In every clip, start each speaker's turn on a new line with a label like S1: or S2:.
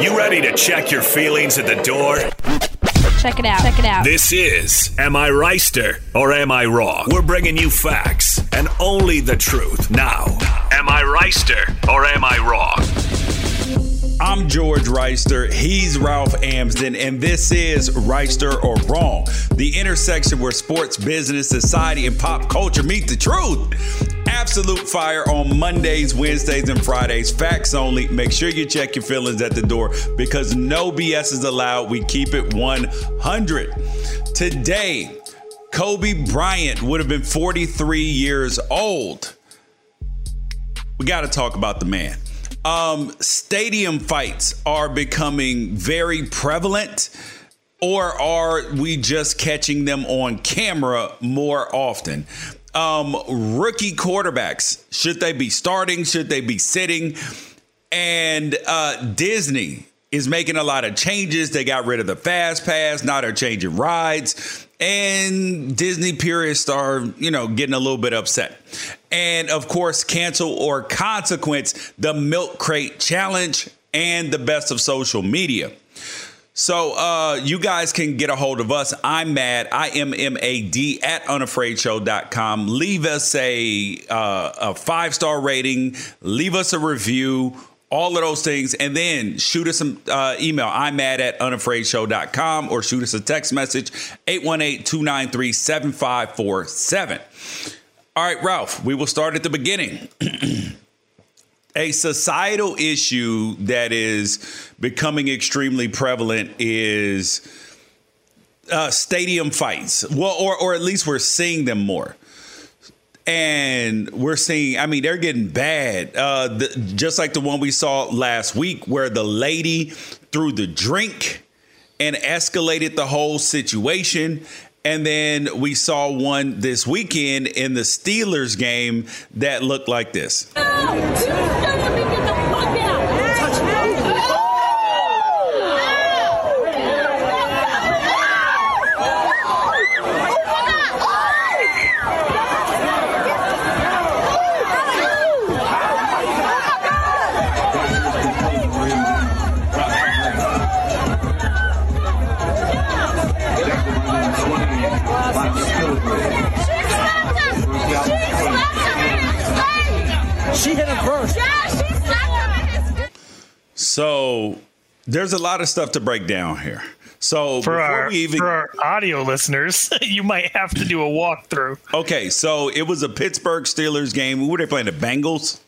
S1: You ready to check your feelings at the door?
S2: Check it out. Check it out.
S1: This is Am I Reister or Am I Wrong? We're bringing you facts and only the truth. Now, Am I Reister or Am I Wrong?
S3: I'm George Reister. He's Ralph Amsden, and this is Reister or Wrong, the intersection where sports, business, society, and pop culture meet the truth. Absolute fire on Mondays, Wednesdays, and Fridays. Facts only. Make sure you check your feelings at the door because no BS is allowed. We keep it 100. Today, Kobe Bryant would have been 43 years old. We got to talk about the man. Um, stadium fights are becoming very prevalent, or are we just catching them on camera more often? Um, rookie quarterbacks, should they be starting? Should they be sitting? And uh, Disney is making a lot of changes. They got rid of the fast pass. Now they're changing rides. And Disney purists are, you know, getting a little bit upset. And of course, cancel or consequence the milk crate challenge and the best of social media. So uh, you guys can get a hold of us. I'm mad. I am M A D at unafraidshow.com. Leave us a uh, a five star rating. Leave us a review. All of those things, and then shoot us some uh, email. I'm mad at unafraidshow.com or shoot us a text message 818-293-7547. All right, Ralph, we will start at the beginning. a societal issue that is becoming extremely prevalent is uh, stadium fights. Well, or or at least we're seeing them more. And we're seeing, I mean, they're getting bad. Uh, the, just like the one we saw last week, where the lady threw the drink and escalated the whole situation. And then we saw one this weekend in the Steelers game that looked like this.
S4: She
S3: So there's a lot of stuff to break down here. So
S5: for our, even, for our audio listeners, you might have to do a walkthrough.
S3: Okay, so it was a Pittsburgh Steelers game. Who were they playing? The Bengals.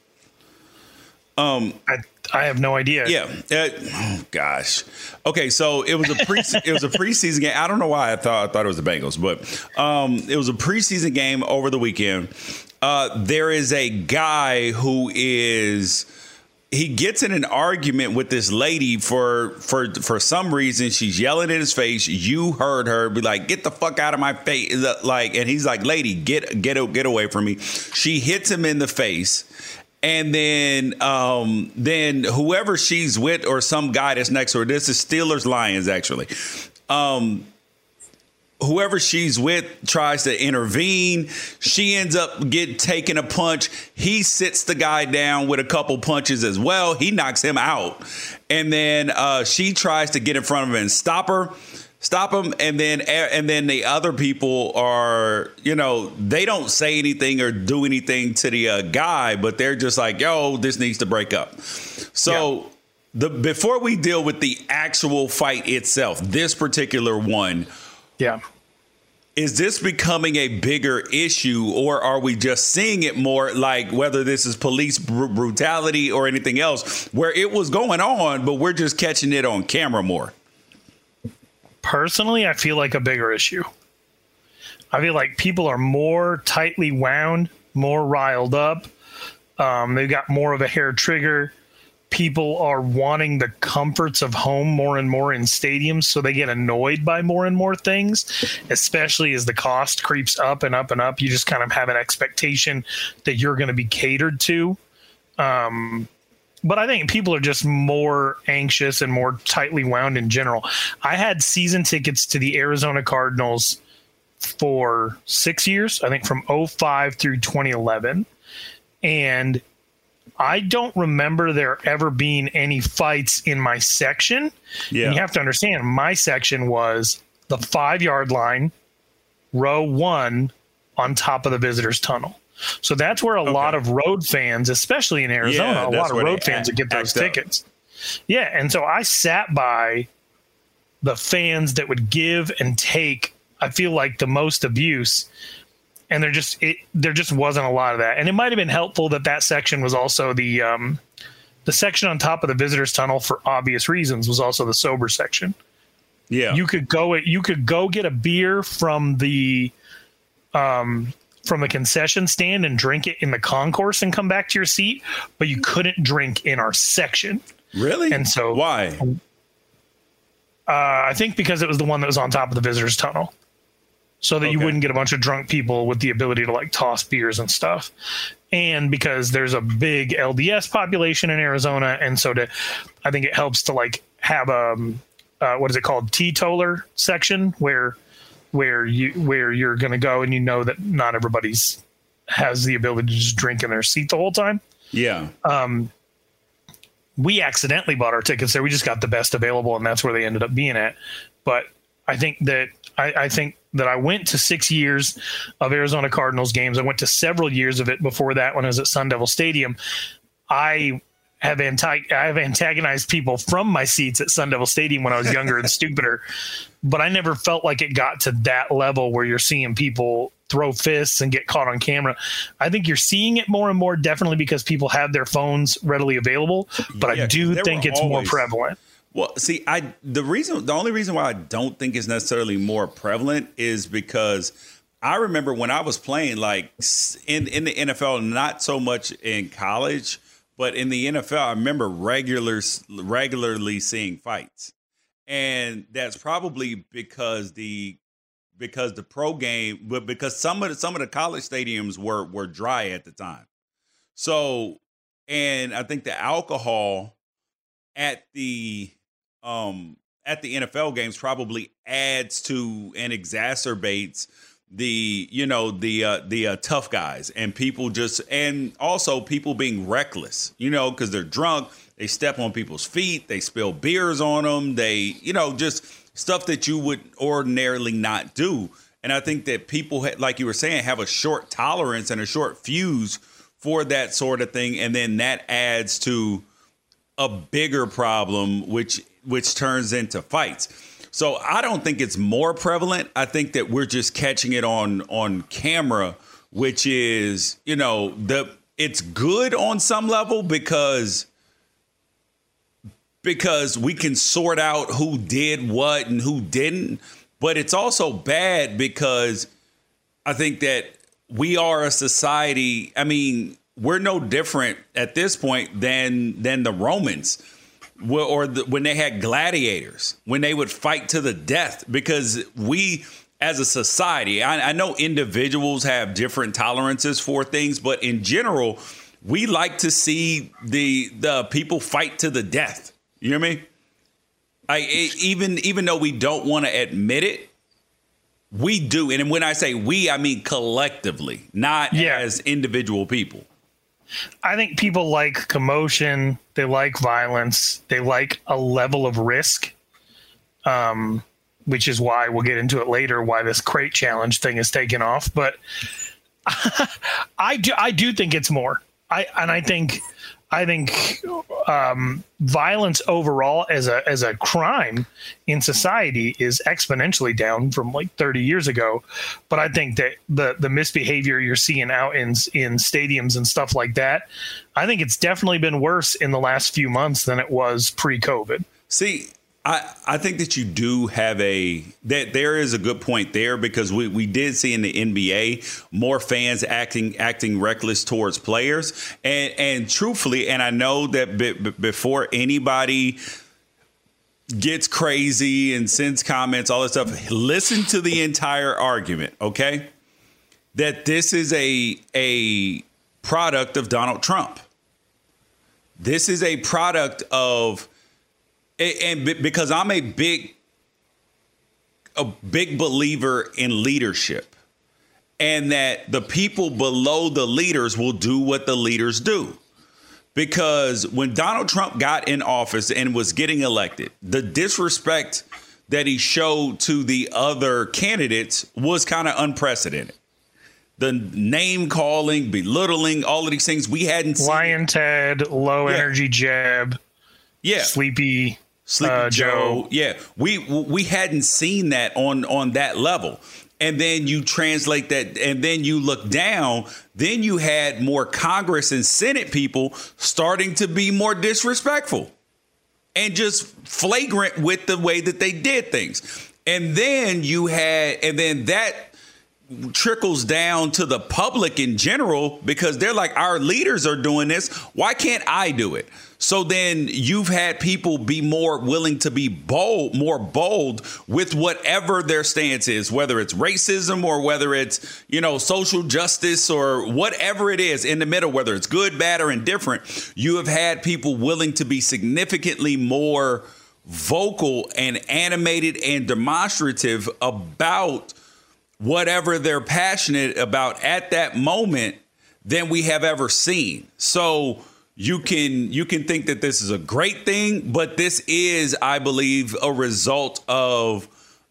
S5: Um, I, I have no idea.
S3: Yeah. Uh, oh gosh. Okay, so it was a pre it was a preseason game. I don't know why I thought I thought it was the Bengals, but um, it was a preseason game over the weekend. Uh, there is a guy who is he gets in an argument with this lady for for for some reason she's yelling in his face you heard her be like get the fuck out of my face like and he's like lady get get get away from me. She hits him in the face and then um, then whoever she's with or some guy that's next to her this is Steelers Lions actually. Um, whoever she's with tries to intervene. She ends up get taking a punch. He sits the guy down with a couple punches as well. He knocks him out, and then uh, she tries to get in front of him and stop her. Stop him, and then and then the other people are, you know, they don't say anything or do anything to the uh, guy, but they're just like, "Yo, this needs to break up." So yeah. the before we deal with the actual fight itself, this particular one,
S5: yeah.
S3: Is this becoming a bigger issue, or are we just seeing it more like whether this is police br- brutality or anything else, where it was going on, but we're just catching it on camera more?
S5: Personally, I feel like a bigger issue. I feel like people are more tightly wound, more riled up. Um, they've got more of a hair trigger people are wanting the comforts of home more and more in stadiums so they get annoyed by more and more things especially as the cost creeps up and up and up you just kind of have an expectation that you're going to be catered to um, but I think people are just more anxious and more tightly wound in general. I had season tickets to the Arizona Cardinals for six years, I think from 05 through 2011. And I don't remember there ever being any fights in my section. Yeah. And you have to understand, my section was the five yard line, row one on top of the visitors tunnel. So that's where a okay. lot of road fans, especially in Arizona, yeah, a lot of road fans would get those tickets. Up. Yeah. And so I sat by the fans that would give and take, I feel like the most abuse and there just it there just wasn't a lot of that. And it might have been helpful that that section was also the um, the section on top of the visitors tunnel for obvious reasons was also the sober section.
S3: Yeah,
S5: you could go it. you could go get a beer from the um, from the concession stand and drink it in the concourse and come back to your seat, but you couldn't drink in our section.
S3: Really?
S5: And so
S3: why?
S5: Uh, I think because it was the one that was on top of the visitors tunnel so that okay. you wouldn't get a bunch of drunk people with the ability to like toss beers and stuff. And because there's a big LDS population in Arizona, and so to, I think it helps to like have a um, uh, what is it called teetotaler section where where you where you're going to go and you know that not everybody's has the ability to just drink in their seat the whole time.
S3: Yeah.
S5: Um, we accidentally bought our tickets there. We just got the best available, and that's where they ended up being at. But I think that I, I, think that I went to six years of Arizona Cardinals games. I went to several years of it before that when I was at Sun Devil Stadium. I have anti- I have antagonized people from my seats at Sun Devil Stadium when I was younger and stupider, but I never felt like it got to that level where you're seeing people throw fists and get caught on camera. I think you're seeing it more and more, definitely because people have their phones readily available. But yeah, I do think it's always, more prevalent.
S3: Well, see, I the reason the only reason why I don't think it's necessarily more prevalent is because I remember when I was playing like in in the NFL, not so much in college, but in the NFL, I remember regular regularly seeing fights. And that's probably because the because the pro game, but because some of the, some of the college stadiums were were dry at the time. So, and I think the alcohol at the um, at the NFL games probably adds to and exacerbates the you know the uh, the uh, tough guys and people just and also people being reckless you know because they're drunk they step on people's feet they spill beers on them they you know just stuff that you would ordinarily not do. And i think that people like you were saying have a short tolerance and a short fuse for that sort of thing, and then that adds to a bigger problem, which which turns into fights. So I don't think it's more prevalent. I think that we're just catching it on on camera, which is you know the it's good on some level because because we can sort out who did what and who didn't, but it's also bad because I think that we are a society. I mean, we're no different at this point than than the Romans, or the, when they had gladiators, when they would fight to the death. Because we, as a society, I, I know individuals have different tolerances for things, but in general, we like to see the the people fight to the death. You hear me? I even even though we don't want to admit it, we do. And when I say we, I mean collectively, not yeah. as individual people.
S5: I think people like commotion, they like violence, they like a level of risk. Um, which is why we'll get into it later why this crate challenge thing is taken off. But I do I do think it's more. I and I think I think um, violence overall as a as a crime in society is exponentially down from like 30 years ago. But I think that the the misbehavior you're seeing out in in stadiums and stuff like that, I think it's definitely been worse in the last few months than it was pre-COVID.
S3: See, I, I think that you do have a that there is a good point there because we, we did see in the NBA more fans acting acting reckless towards players. And and truthfully and I know that b- before anybody gets crazy and sends comments all that stuff listen to the entire argument okay? That this is a a product of Donald Trump. This is a product of and because I'm a big a big believer in leadership and that the people below the leaders will do what the leaders do. Because when Donald Trump got in office and was getting elected, the disrespect that he showed to the other candidates was kind of unprecedented. The name calling, belittling, all of these things we hadn't seen.
S5: Lyin' Ted, low yeah. energy Jeb,
S3: yeah,
S5: sleepy
S3: Sleepy uh, Joe. Joe. Yeah, we we hadn't seen that on on that level. And then you translate that, and then you look down. Then you had more Congress and Senate people starting to be more disrespectful and just flagrant with the way that they did things. And then you had, and then that trickles down to the public in general because they're like, our leaders are doing this. Why can't I do it? So then you've had people be more willing to be bold, more bold with whatever their stance is, whether it's racism or whether it's, you know, social justice or whatever it is in the middle, whether it's good, bad, or indifferent. You have had people willing to be significantly more vocal and animated and demonstrative about whatever they're passionate about at that moment than we have ever seen. So, you can you can think that this is a great thing, but this is, I believe, a result of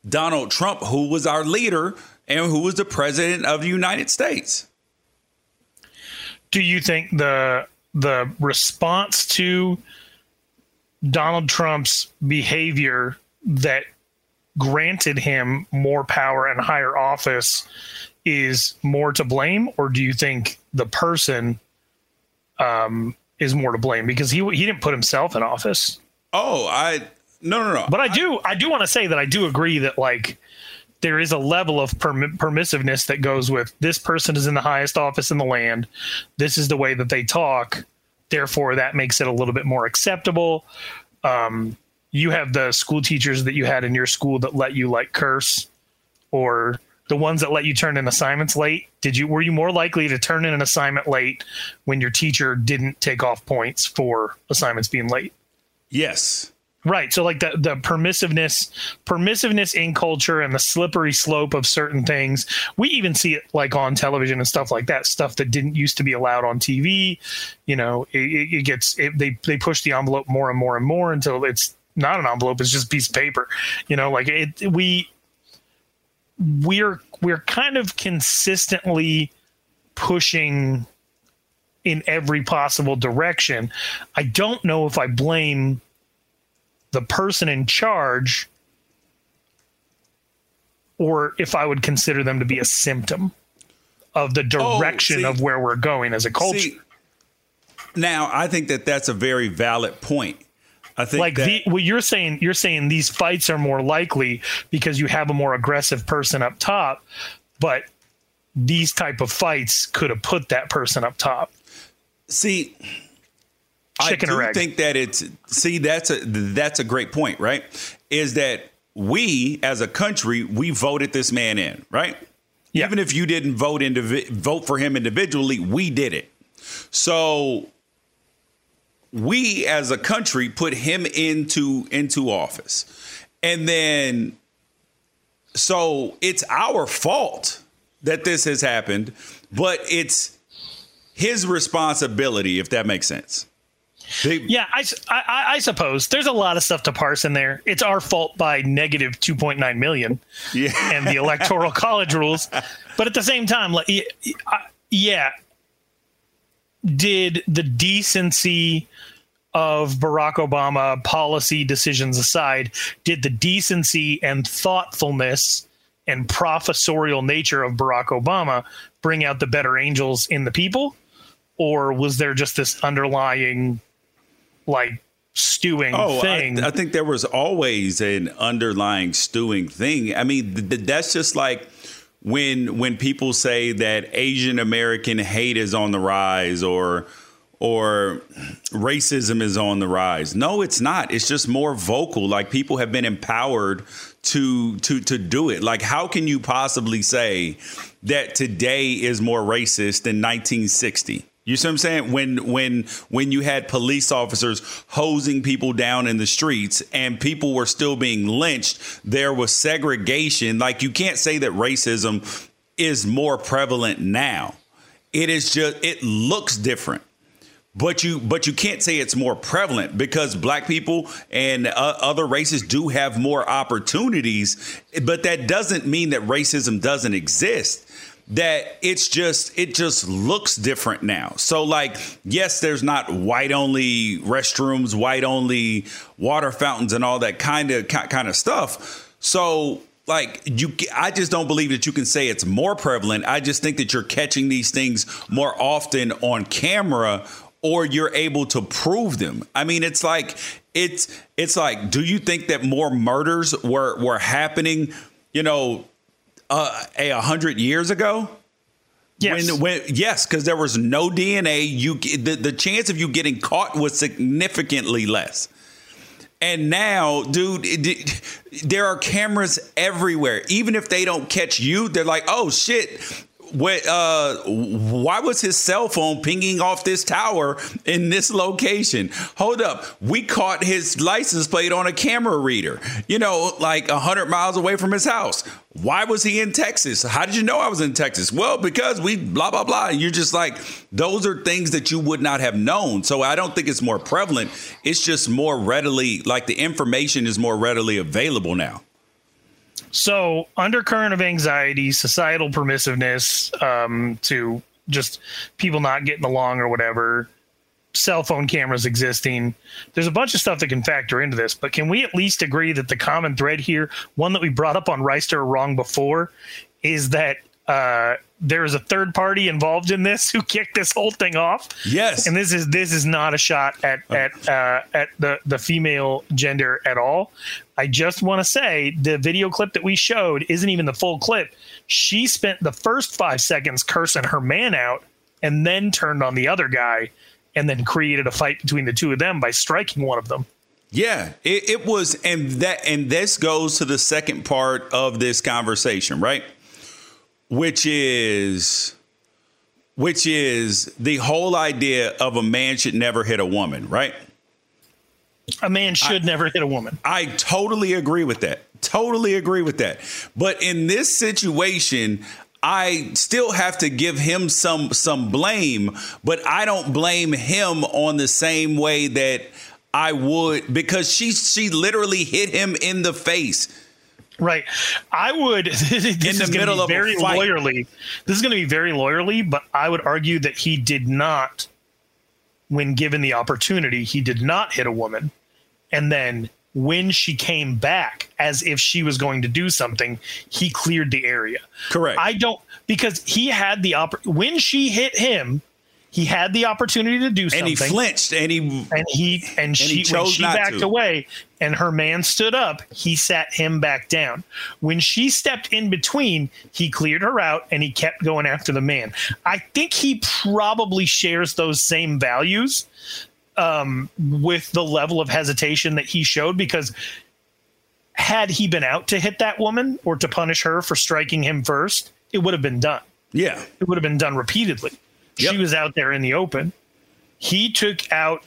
S3: Donald Trump, who was our leader and who was the president of the United States.
S5: Do you think the the response to Donald Trump's behavior that granted him more power and higher office is more to blame, or do you think the person um, is more to blame because he he didn't put himself in office.
S3: Oh, I no no no.
S5: But I do I do want to say that I do agree that like there is a level of perm- permissiveness that goes with this person is in the highest office in the land. This is the way that they talk. Therefore, that makes it a little bit more acceptable. Um, you have the school teachers that you had in your school that let you like curse or the ones that let you turn in assignments late? Did you were you more likely to turn in an assignment late when your teacher didn't take off points for assignments being late?
S3: Yes.
S5: Right. So like the the permissiveness permissiveness in culture and the slippery slope of certain things. We even see it like on television and stuff like that stuff that didn't used to be allowed on tv you know it, it gets it, they they push the envelope more and more and more until it's not an envelope it's just a piece of paper. You know like it we we're we're kind of consistently pushing in every possible direction. I don't know if I blame the person in charge or if I would consider them to be a symptom of the oh, direction oh, see, of where we're going as a culture. See,
S3: now, I think that that's a very valid point. I think
S5: like
S3: that,
S5: the, well, you're saying you're saying these fights are more likely because you have a more aggressive person up top, but these type of fights could have put that person up top.
S3: See, Chicken I do think that it's see that's a that's a great point, right? Is that we as a country we voted this man in, right? Yeah. Even if you didn't vote indivi- vote for him individually, we did it. So we as a country put him into into office. And then so it's our fault that this has happened, but it's his responsibility if that makes sense.
S5: They, yeah, I, I, I, suppose there's a lot of stuff to parse in there. It's our fault by negative 2.9 million yeah. and the electoral college rules. But at the same time, like, yeah, did the decency of Barack Obama policy decisions aside, did the decency and thoughtfulness and professorial nature of Barack Obama bring out the better angels in the people? Or was there just this underlying like stewing oh, thing.
S3: I, I, think there was always an underlying stewing thing. I mean, th- th- that's just like when when people say that Asian American hate is on the rise or or racism is on the rise. No, it's not. It's just more vocal. Like people have been empowered to to to do it. Like how can you possibly say that today is more racist than 1960? You see what I'm saying? When when when you had police officers hosing people down in the streets and people were still being lynched, there was segregation. Like you can't say that racism is more prevalent now. It is just it looks different. But you but you can't say it's more prevalent because black people and uh, other races do have more opportunities, but that doesn't mean that racism doesn't exist that it's just it just looks different now. So like yes, there's not white only restrooms, white only water fountains and all that kind of kind of stuff. So like you I just don't believe that you can say it's more prevalent. I just think that you're catching these things more often on camera or you're able to prove them. I mean, it's like it's it's like do you think that more murders were were happening, you know, uh, a hundred years ago?
S5: Yes.
S3: When, when, yes, because there was no DNA. You the, the chance of you getting caught was significantly less. And now, dude, it, it, there are cameras everywhere. Even if they don't catch you, they're like, "Oh shit, uh, why was his cell phone pinging off this tower in this location? Hold up. We caught his license plate on a camera reader, you know, like 100 miles away from his house. Why was he in Texas? How did you know I was in Texas? Well, because we blah, blah, blah. And you're just like, those are things that you would not have known. So I don't think it's more prevalent. It's just more readily, like the information is more readily available now.
S5: So, undercurrent of anxiety, societal permissiveness, um, to just people not getting along or whatever, cell phone cameras existing. There's a bunch of stuff that can factor into this, but can we at least agree that the common thread here, one that we brought up on Reister wrong before, is that uh, there is a third party involved in this who kicked this whole thing off.
S3: Yes,
S5: and this is this is not a shot at at uh, at the the female gender at all. I just want to say the video clip that we showed isn't even the full clip. She spent the first five seconds cursing her man out, and then turned on the other guy, and then created a fight between the two of them by striking one of them.
S3: Yeah, it, it was, and that and this goes to the second part of this conversation, right? which is which is the whole idea of a man should never hit a woman, right?
S5: A man should I, never hit a woman.
S3: I totally agree with that. Totally agree with that. But in this situation, I still have to give him some some blame, but I don't blame him on the same way that I would because she she literally hit him in the face
S5: Right. I would this in the middle of very lawyerly. This is going to be very lawyerly, but I would argue that he did not when given the opportunity, he did not hit a woman. And then when she came back as if she was going to do something, he cleared the area.
S3: Correct.
S5: I don't because he had the oppor- when she hit him, he had the opportunity to do something,
S3: and he flinched, and he
S5: and he and, and she
S3: he
S5: when she backed to. away, and her man stood up. He sat him back down. When she stepped in between, he cleared her out, and he kept going after the man. I think he probably shares those same values um, with the level of hesitation that he showed because had he been out to hit that woman or to punish her for striking him first, it would have been done.
S3: Yeah.
S5: It would have been done repeatedly. Yep. She was out there in the open. He took out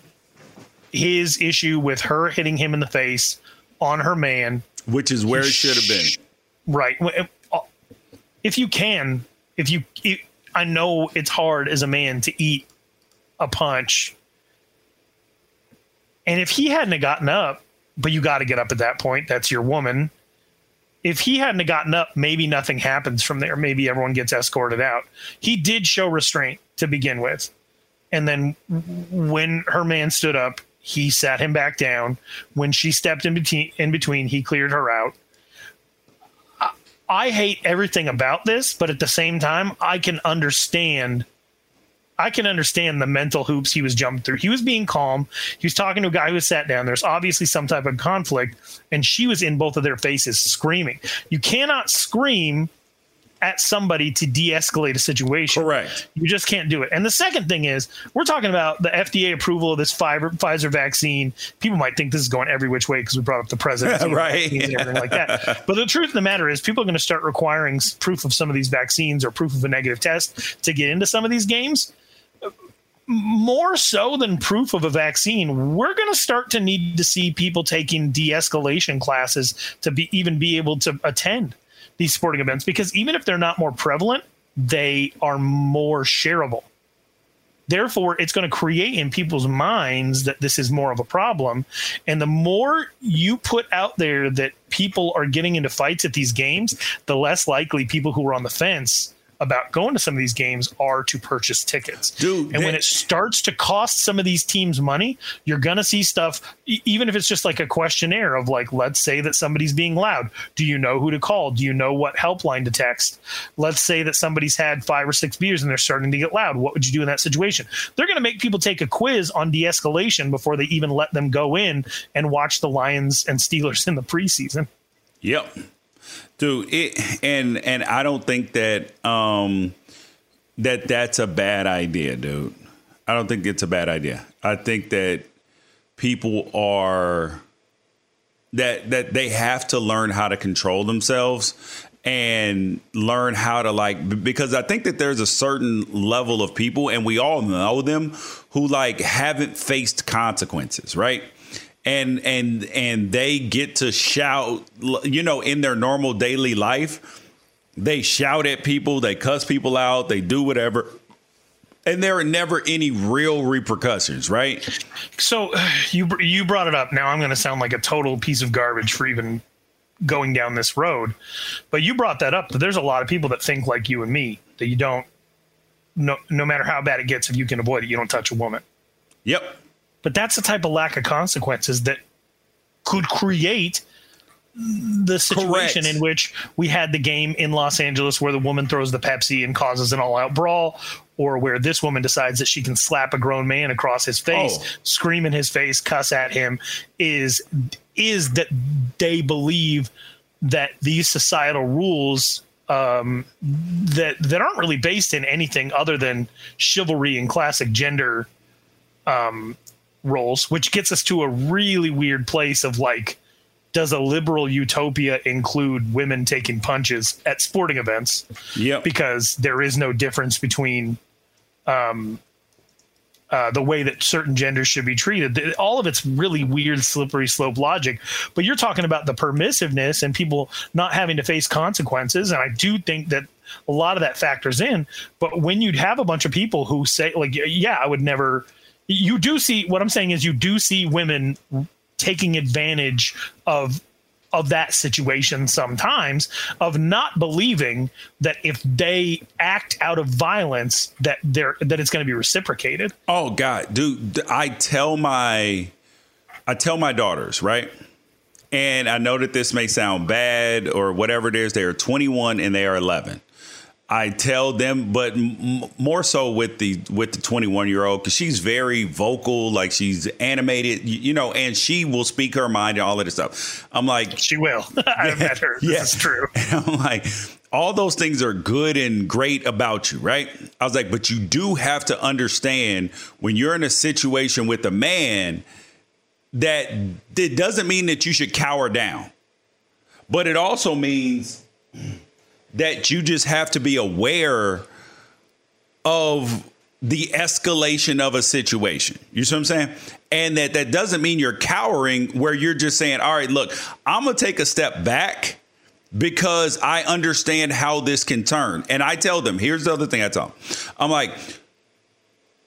S5: his issue with her hitting him in the face on her man,
S3: which is where he it should have been.
S5: Right. Uh, if you can, if you, I know it's hard as a man to eat a punch. And if he hadn't have gotten up, but you got to get up at that point, that's your woman if he hadn't gotten up, maybe nothing happens from there. Maybe everyone gets escorted out. He did show restraint to begin with. And then when her man stood up, he sat him back down. When she stepped in between, in between he cleared her out. I, I hate everything about this, but at the same time, I can understand – I can understand the mental hoops he was jumping through. He was being calm. He was talking to a guy who sat down. There's obviously some type of conflict, and she was in both of their faces screaming. You cannot scream at somebody to de-escalate a situation.
S3: Correct.
S5: You just can't do it. And the second thing is, we're talking about the FDA approval of this Pfizer vaccine. People might think this is going every which way because we brought up the president,
S3: right,
S5: and everything like that. But the truth of the matter is, people are going to start requiring proof of some of these vaccines or proof of a negative test to get into some of these games more so than proof of a vaccine, we're going to start to need to see people taking de-escalation classes to be even be able to attend these sporting events because even if they're not more prevalent, they are more shareable. Therefore, it's going to create in people's minds that this is more of a problem. And the more you put out there that people are getting into fights at these games, the less likely people who are on the fence about going to some of these games are to purchase tickets.
S3: Dude,
S5: and when it starts to cost some of these teams money, you're going to see stuff, even if it's just like a questionnaire of like, let's say that somebody's being loud. Do you know who to call? Do you know what helpline to text? Let's say that somebody's had five or six beers and they're starting to get loud. What would you do in that situation? They're going to make people take a quiz on de escalation before they even let them go in and watch the Lions and Steelers in the preseason.
S3: Yep. Dude, it and and I don't think that um that that's a bad idea, dude. I don't think it's a bad idea. I think that people are that that they have to learn how to control themselves and learn how to like because I think that there's a certain level of people and we all know them who like haven't faced consequences, right? And and and they get to shout you know in their normal daily life they shout at people they cuss people out they do whatever and there are never any real repercussions right?
S5: So you you brought it up. Now i'm going to sound like a total piece of garbage for even going down this road but you brought that up that there's a lot of people that think like you and me that you don't no no matter how bad it gets if you can avoid it you don't touch a woman.
S3: Yep
S5: but that's the type of lack of consequences that could create the situation Correct. in which we had the game in Los Angeles where the woman throws the Pepsi and causes an all out brawl, or where this woman decides that she can slap a grown man across his face, oh. scream in his face, cuss at him, is is that they believe that these societal rules um, that that aren't really based in anything other than chivalry and classic gender um, roles, which gets us to a really weird place of like, does a liberal utopia include women taking punches at sporting events?
S3: Yeah,
S5: because there is no difference between um, uh, the way that certain genders should be treated. All of it's really weird, slippery slope logic. But you're talking about the permissiveness and people not having to face consequences. And I do think that a lot of that factors in. But when you'd have a bunch of people who say, like, yeah, I would never you do see what I'm saying is you do see women taking advantage of of that situation sometimes of not believing that if they act out of violence that they're that it's going to be reciprocated.
S3: Oh God, dude, I tell my I tell my daughters, right? And I know that this may sound bad or whatever it is. They are 21 and they are 11. I tell them, but m- more so with the with the 21 year old because she's very vocal, like she's animated, you, you, know, and she will speak her mind and all of this stuff. I'm like,
S5: she will. I've met her. This yeah. is true.
S3: And I'm like, all those things are good and great about you, right? I was like, but you do have to understand when you're in a situation with a man that it doesn't mean that you should cower down, but it also means that you just have to be aware of the escalation of a situation. You see what I'm saying? And that that doesn't mean you're cowering where you're just saying, all right, look, I'm going to take a step back because I understand how this can turn. And I tell them, here's the other thing I tell them. I'm like,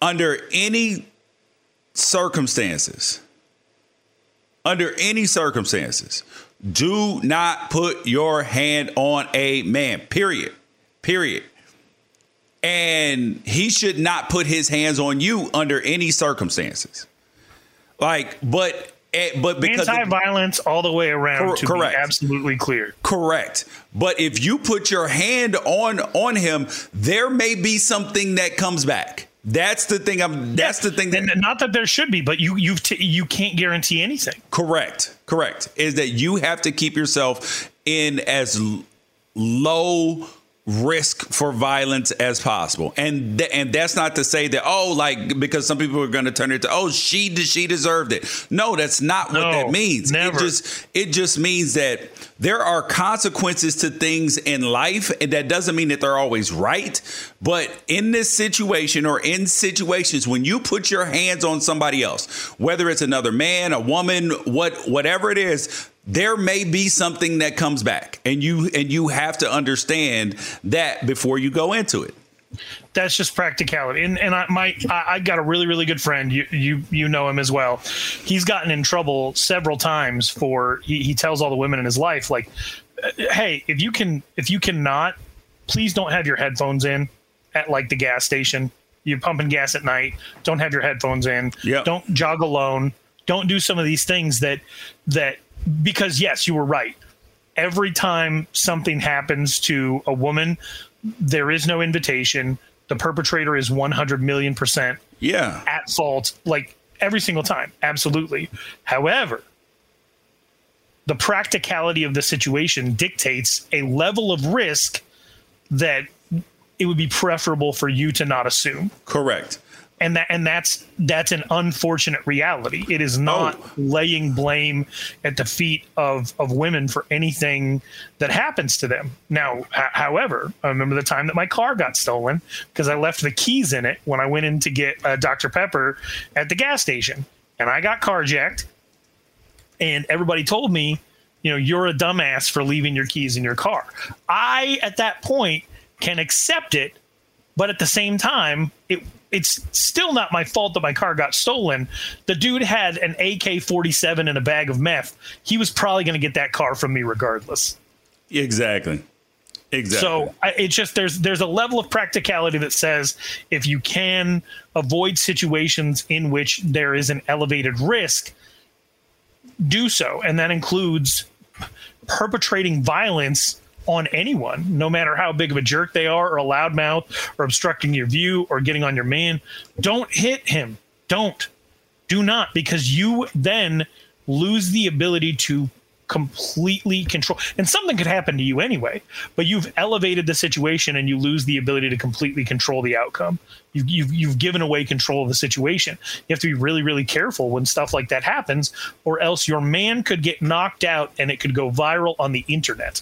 S3: under any circumstances, under any circumstances, do not put your hand on a man, period. Period. And he should not put his hands on you under any circumstances. Like, but eh, but because
S5: anti-violence all the way around cor- to correct. be absolutely clear.
S3: Correct. But if you put your hand on on him, there may be something that comes back. That's the thing. I'm. That's the thing.
S5: That, not that there should be, but you you t- you can't guarantee anything.
S3: Correct. Correct. Is that you have to keep yourself in as low risk for violence as possible. And th- and that's not to say that oh like because some people are going to turn it to oh she she deserved it. No, that's not what that means.
S5: Never.
S3: It just it just means that there are consequences to things in life and that doesn't mean that they're always right, but in this situation or in situations when you put your hands on somebody else, whether it's another man, a woman, what whatever it is, there may be something that comes back and you and you have to understand that before you go into it.
S5: That's just practicality. And and i my I, I got a really really good friend. You you you know him as well. He's gotten in trouble several times for he, he tells all the women in his life like uh, hey if you can if you cannot please don't have your headphones in at like the gas station. You're pumping gas at night. Don't have your headphones in.
S3: Yep.
S5: don't jog alone. Don't do some of these things that that because yes, you were right. Every time something happens to a woman, there is no invitation. The perpetrator is 100 million percent
S3: yeah
S5: at fault, like every single time. Absolutely. However, the practicality of the situation dictates a level of risk that it would be preferable for you to not assume.
S3: Correct
S5: and that and that's that's an unfortunate reality. It is not oh. laying blame at the feet of of women for anything that happens to them. Now, h- however, I remember the time that my car got stolen because I left the keys in it when I went in to get uh, a Dr Pepper at the gas station, and I got carjacked. And everybody told me, you know, you're a dumbass for leaving your keys in your car. I at that point can accept it, but at the same time, it it's still not my fault that my car got stolen. The dude had an AK 47 and a bag of meth. He was probably going to get that car from me regardless.
S3: Exactly. Exactly.
S5: So I, it's just there's there's a level of practicality that says if you can avoid situations in which there is an elevated risk, do so, and that includes perpetrating violence on anyone, no matter how big of a jerk they are, or a loudmouth, or obstructing your view, or getting on your man. Don't hit him. Don't. Do not, because you then lose the ability to completely control. And something could happen to you anyway, but you've elevated the situation and you lose the ability to completely control the outcome. You've, you've, you've given away control of the situation. You have to be really, really careful when stuff like that happens, or else your man could get knocked out and it could go viral on the internet.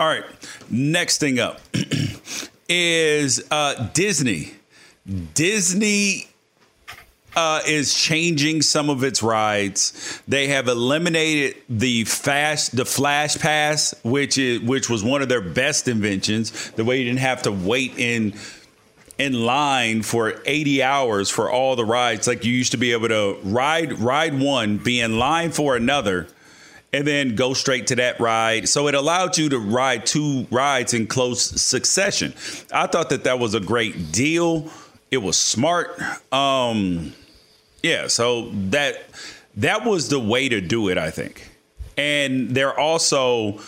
S3: All right. Next thing up is uh, Disney. Disney uh, is changing some of its rides. They have eliminated the fast, the Flash Pass, which is which was one of their best inventions. The way you didn't have to wait in in line for 80 hours for all the rides, like you used to be able to ride ride one, be in line for another and then go straight to that ride. So it allowed you to ride two rides in close succession. I thought that that was a great deal. It was smart. Um, yeah, so that that was the way to do it, I think. And they're also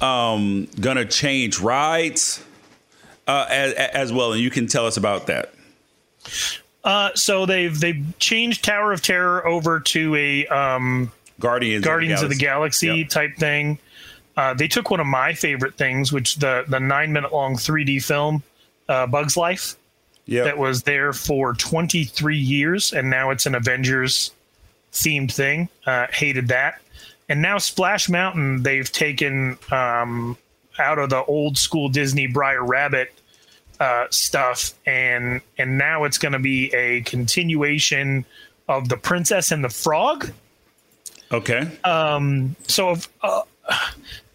S3: um, gonna change rides uh, as, as well, and you can tell us about that.
S5: Uh, so they've they've changed Tower of Terror over to a um,
S3: Guardians
S5: Guardians
S3: of
S5: the Galaxy,
S3: Yep.
S5: type thing. Uh, they took one of my favorite things, which the the nine minute long 3D film, uh, Bugs Life,
S3: Yeah.
S5: that was there for 23 years, and now it's an Avengers themed thing. Uh, hated that, and now Splash Mountain they've taken um, out of the old school Disney Br'er Rabbit uh, stuff, and and now it's going to be a continuation of the Princess and the Frog
S3: Okay.
S5: so if, uh,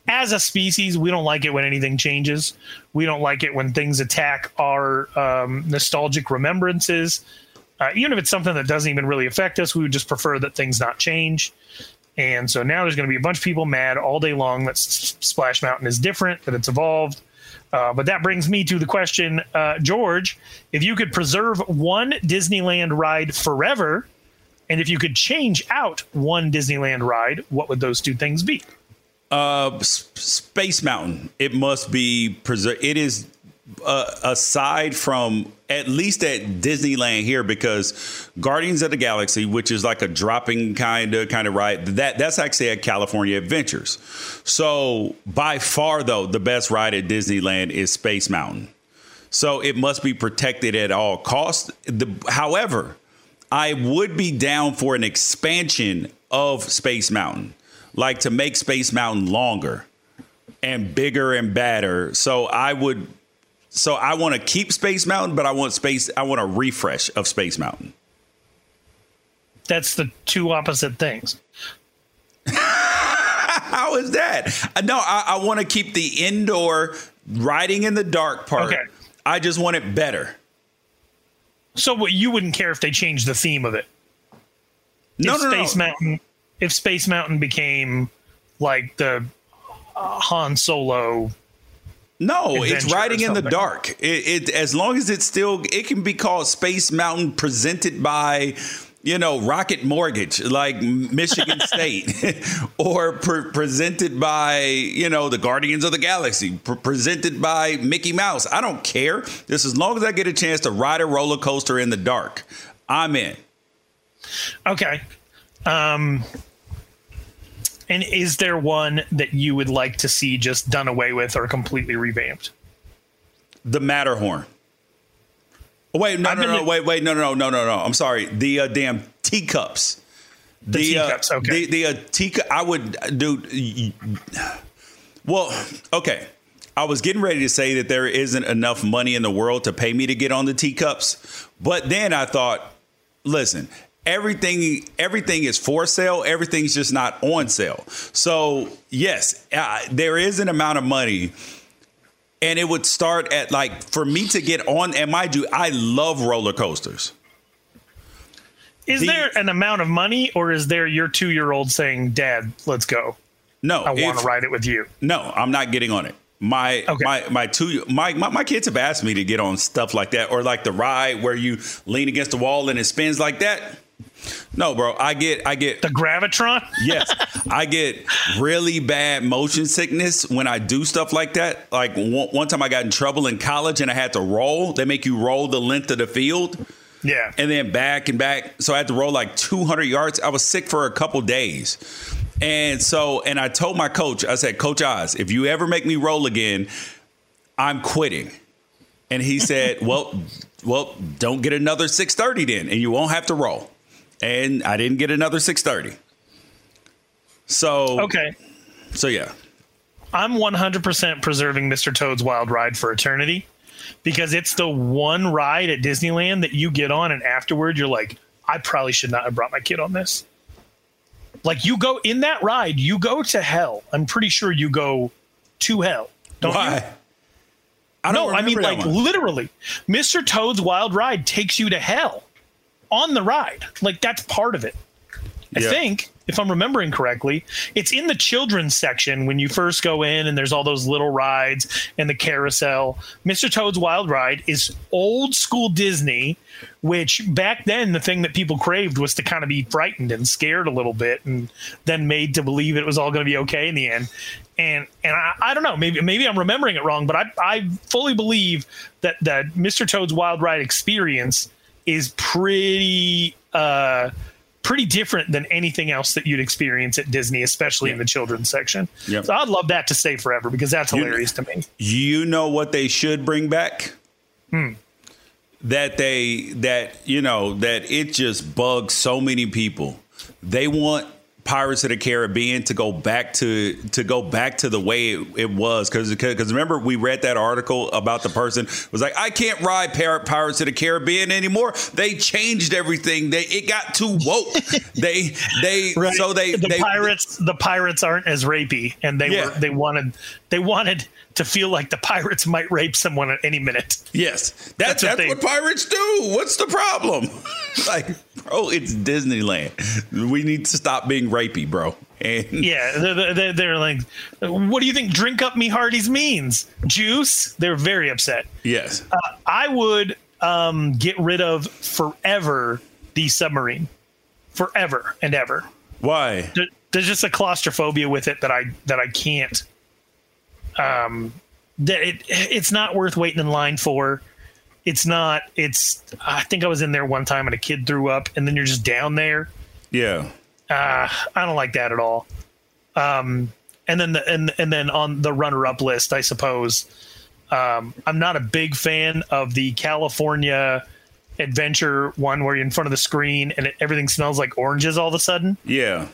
S5: as a species we don't like it when anything changes. We don't like it when things attack our um, nostalgic remembrances. Uh, even if it's something that doesn't even really affect us we would just prefer that things not change. And so now there's going to be a bunch of people mad all day long that S- splash mountain is different that it's evolved. Uh, but that brings me to the question uh, george if you could preserve one disneyland ride forever and if you could change out one Disneyland ride, what would those two things be?
S3: Uh, S- Space Mountain. It must be preserved. It is uh, aside from at least at Disneyland here because Guardians of the Galaxy, which is like a dropping kind of kind of ride, that that's actually at California Adventures. So by far though, the best ride at Disneyland is Space Mountain. So it must be protected at all costs. The, however, I would be down for an expansion of Space Mountain, like to make Space Mountain longer and bigger and badder. So I would so I want to keep Space Mountain, but I want space I want a refresh of Space Mountain.
S5: That's the two opposite things.
S3: How is that? Uh, No, I, I want to keep the indoor riding in the dark part.
S5: Okay.
S3: I just want it better.
S5: So what you wouldn't care if they changed the theme of it?
S3: No,
S5: if
S3: no,
S5: Space
S3: no.
S5: Mountain if Space Mountain became like the Han Solo.
S3: No, it's riding in the dark. It, it as long as it's still, it can be called Space Mountain, presented by, you know, Rocket Mortgage, like Michigan State, or pre- presented by, you know, the Guardians of the Galaxy, pre- presented by Mickey Mouse. I don't care. Just as long as I get a chance to ride a roller coaster in the dark, I'm in.
S5: Okay. Um, and is there one that you would like to see just done away with or completely revamped?
S3: The Matterhorn. Oh, wait, no,
S5: I've
S3: no, no,
S5: to-
S3: wait, wait, no, no, no, no, no, no. I'm sorry. The uh, damn teacups.
S5: The teacups,
S3: uh,
S5: okay.
S3: The, the uh, teacup. I would, dude. y- y- Well, okay. I was getting ready to say that there isn't enough money in the world to pay me to get on the teacups, but then I thought, listen, everything everything is for sale. Everything's just not on sale. So yes, uh, there is an amount of money and it would start at like for me to get on and mind you i love roller coasters
S5: Is
S3: The-
S5: there an amount of money, or is there your two year old saying, Dad, let's go?
S3: no
S5: I want to ride it with you.
S3: no i'm not getting on it my
S5: Okay.
S3: my my two my, my my kids have asked me to get on stuff like that or like the ride where you lean against the wall and it spins like that no bro i get i get
S5: The Gravitron?
S3: yes i get really bad motion sickness when i do stuff like that like one, one time i got in trouble in college and i had to roll they make you roll the length of the field
S5: Yeah.
S3: and then back and back. So I had to roll like 200 yards. I was sick for a couple days. And so, and I told my coach, I said, Coach Oz, if you ever make me roll again, I'm quitting. And he said, Well, well, don't get another 630 then, and you won't have to roll. And I didn't get another 630. So
S5: okay.
S3: So yeah.
S5: I'm 100% preserving Mr. Toad's Wild Ride for eternity because it's the one ride at Disneyland that you get on, and afterward, you're like, I probably should not have brought my kid on this. Like, you go in that ride, you go to hell. I'm pretty sure you go to hell. Don't
S3: Why?
S5: You?
S3: I don't
S5: no, I mean, like,
S3: one.
S5: literally, Mr. Toad's Wild Ride takes you to hell on the ride. Like, that's part of it. I
S3: Yeah.
S5: think, if I'm remembering correctly, it's in the children's section when you first go in, and there's all those little rides and the carousel. Mr. Toad's Wild Ride is old school Disney, which back then the thing that people craved was to kind of be frightened and scared a little bit, and then made to believe it was all going to be okay in the end. And and I, I don't know, maybe maybe I'm remembering it wrong, but I I fully believe that that Mr. Toad's Wild Ride experience is pretty uh pretty different than anything else that you'd experience at Disney, especially in the children's section.
S3: Yep.
S5: So I'd love that to stay forever because that's
S3: You-
S5: hilarious to me.
S3: You know what they should bring back?
S5: Hmm.
S3: That they that you know that it just bugs so many people. They want Pirates of the Caribbean to go back to to go back to the way it, it was because because remember we read that article about the person was like I can't ride Pir- Pirates of the Caribbean anymore. They changed everything. They it got too woke. they they so they
S5: the
S3: they,
S5: pirates the pirates aren't as rapey and they
S3: Yeah.
S5: were they wanted they wanted to feel like the pirates might rape someone at any minute.
S3: Yes, that,
S5: That's
S3: that's,
S5: what they-
S3: what pirates do. What's the problem? like, bro, it's Disneyland. We need to stop being rapey, bro. And
S5: Yeah, they're, they're, they're like, what do you think drink up me hearties means? Juice? They're very upset.
S3: yes,
S5: Uh, I would um, get rid of forever the submarine, forever and ever.
S3: why?
S5: There- There's just a claustrophobia with it that I that I can't. Um, that it it's not worth waiting in line for. It's not. It's. I think I was in there one time and a kid threw up, and then you're just down there.
S3: Yeah,
S5: Uh, I don't like that at all. Um, and then the and and then on the runner up list, I suppose. Um, I'm not a big fan of the California adventure one where you're in front of the screen and it, everything smells like oranges all of a sudden.
S3: yeah,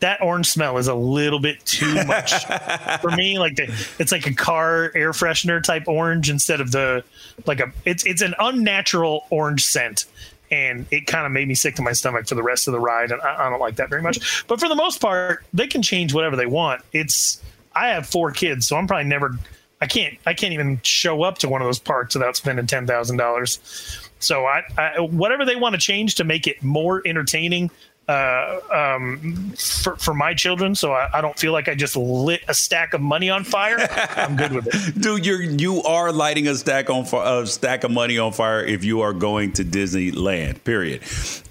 S5: That orange smell is a little bit too much for me. Like the, it's like a car air freshener type orange instead of the like a it's it's an unnatural orange scent. And it kind of made me sick to my stomach for the rest of the ride. And I, I don't like that very much. But for the most part they can change whatever they want. It's i have four kids so i'm probably never i can't i can't even show up to one of those parks without spending $10000 so I, I whatever they want to change to make it more entertaining uh, um, for, for my children, so I, I, don't feel like I just lit a stack of money on fire. I'm good with it,
S3: dude. You're you are lighting a stack on a stack of money on fire if you are going to Disneyland. Period.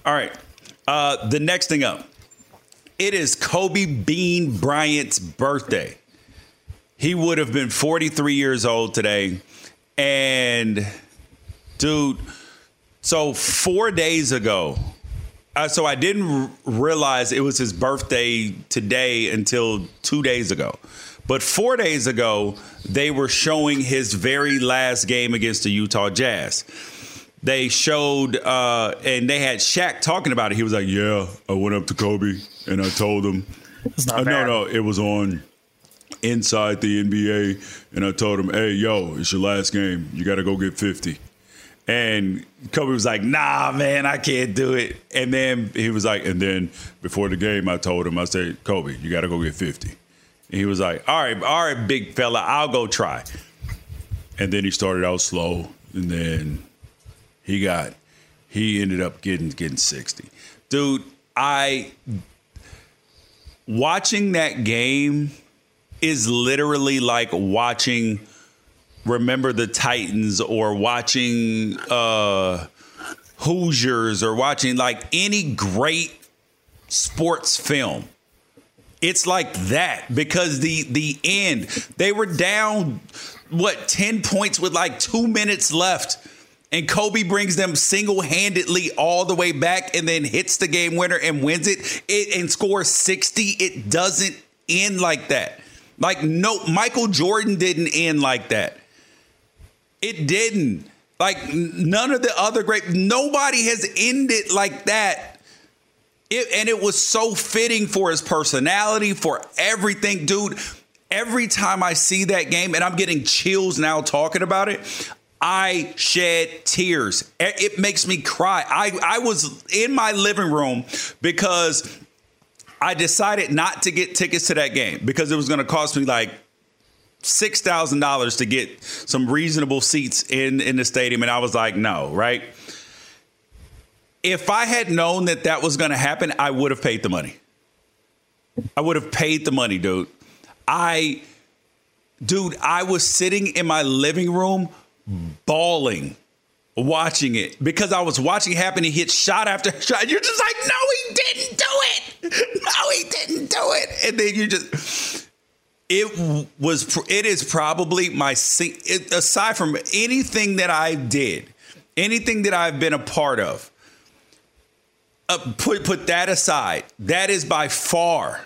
S3: All right. Uh, the next thing up, it is Kobe Bean Bryant's birthday. He would have been 43 years old today, and dude. So four days ago, uh, so I didn't r- realize it was his birthday today until two days ago. But four days ago, they were showing his very last game against the Utah Jazz. They showed, uh, and they had Shaq talking about it. He was like, "Yeah, I went up to Kobe and I told him, uh, no, no, it was on inside the NBA, and I told him, hey, yo, it's your last game. You got to go get 50." And Kobe was like, nah, man, I can't do it. And then he was like, and then before the game, I told him, I said, Kobe, you got to go get 50. And he was like, all right, all right, big fella, I'll go try. And then he started out slow. And then he got, he ended up getting, getting 60. Dude, I, watching that game is literally like watching – remember the Titans or watching uh, Hoosiers or watching like any great sports film. It's like that because the the end they were down what 10 points with like 2 minutes left and Kobe brings them single-handedly all the way back and then hits the game winner and wins it, it and scores 60 it doesn't end like that. Like no Michael Jordan didn't end like that. It didn't. Like none of the other great, nobody has ended like that. It, and it was so fitting for his personality, for everything, dude. Every time I see that game, and I'm getting chills now talking about it, I shed tears. It makes me cry. I, I was in my living room because I decided not to get tickets to that game because it was going to cost me like six thousand dollars to get some reasonable seats in in the stadium, and I was like, no, right. If I had known that that was going to happen, I would have paid the money. I would have paid the money, dude. I, dude, I was sitting in my living room bawling watching it because I was watching it happen. He hit shot after shot. You're just like, no, he didn't do it. No, he didn't do it. And then you just it was it is probably my it, aside from anything that I did, anything that I've been a part of. Uh, put put that aside. That is by far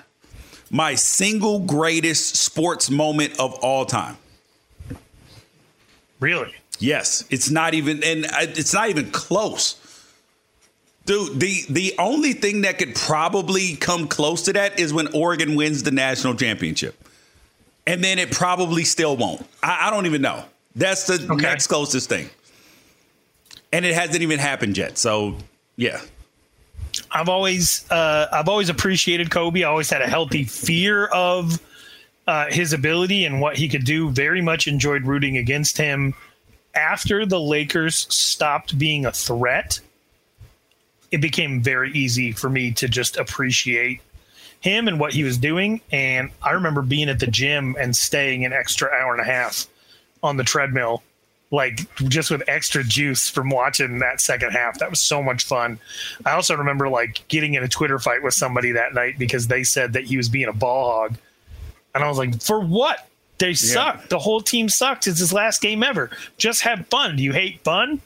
S3: my single greatest sports moment of all time.
S5: Really?
S3: Yes, it's not even and it's not even close. Dude, the the only thing that could probably come close to that is when Oregon wins the national championship and then it probably still won't. I, I don't even know. That's the okay. next closest thing, and it hasn't even happened yet. So yeah.
S5: I've always uh, I've always appreciated Kobe. I always had a healthy fear of uh, his ability and what he could do. Very much enjoyed rooting against him. After the Lakers stopped being a threat, it became very easy for me to just appreciate him and what he was doing. And I remember being at the gym and staying an extra hour and a half on the treadmill, like just with extra juice from watching that second half. That was so much fun. I also remember like getting in a Twitter fight with somebody that night because they said that he was being a ball hog. And I was like, for what? They yeah. suck. The whole team sucks. It's his last game ever. Just have fun. Do you hate fun?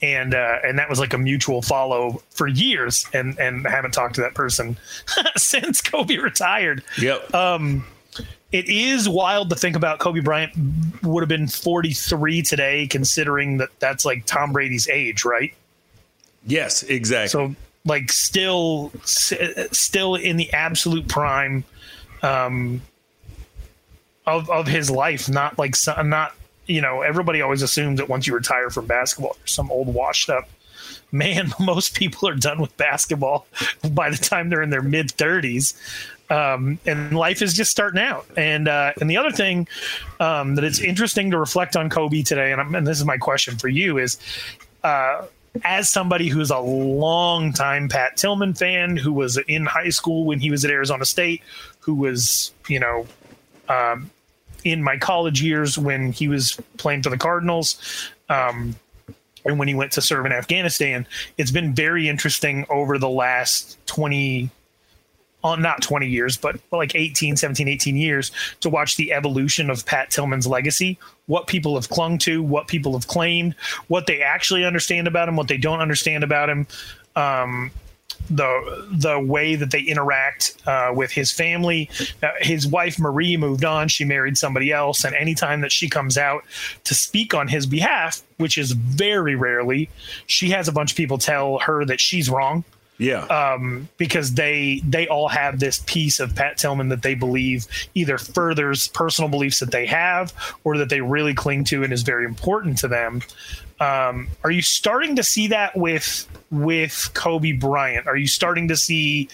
S5: And uh, and that was like a mutual follow for years, and and I haven't talked to that person since Kobe retired.
S3: Yep.
S5: Um, it is wild to think about Kobe Bryant would have been 43 today, considering that that's like Tom Brady's age, right?
S3: Yes, exactly.
S5: So like still still in the absolute prime um, of of his life, not like not you know, everybody always assumes that once you retire from basketball, there's some old washed up man. Most people are done with basketball by the time they're in their mid 30s. Um, and life is just starting out. And uh, and the other thing um, that it's interesting to reflect on Kobe today, and, and, this is my question for you is, uh, as somebody who's a long time Pat Tillman fan, who was in high school when he was at Arizona State, who was, you know, um, in my college years when he was playing for the Cardinals, um, and when he went to serve in Afghanistan, it's been very interesting over the last 20, uh, not 20 years, but like 18, 17, 18 years to watch the evolution of Pat Tillman's legacy, what people have clung to, what people have claimed, what they actually understand about him, what they don't understand about him. Um, the the way that they interact uh, with his family. Uh, his wife Marie moved on; she married somebody else, and anytime that she comes out to speak on his behalf, which is very rarely, she has a bunch of people tell her that she's wrong.
S3: Yeah.
S5: Um, because they they all have this piece of Pat Tillman that they believe either furthers personal beliefs that they have or that they really cling to and is very important to them. Um, are you starting to see that with with Kobe Bryant? Are you starting to see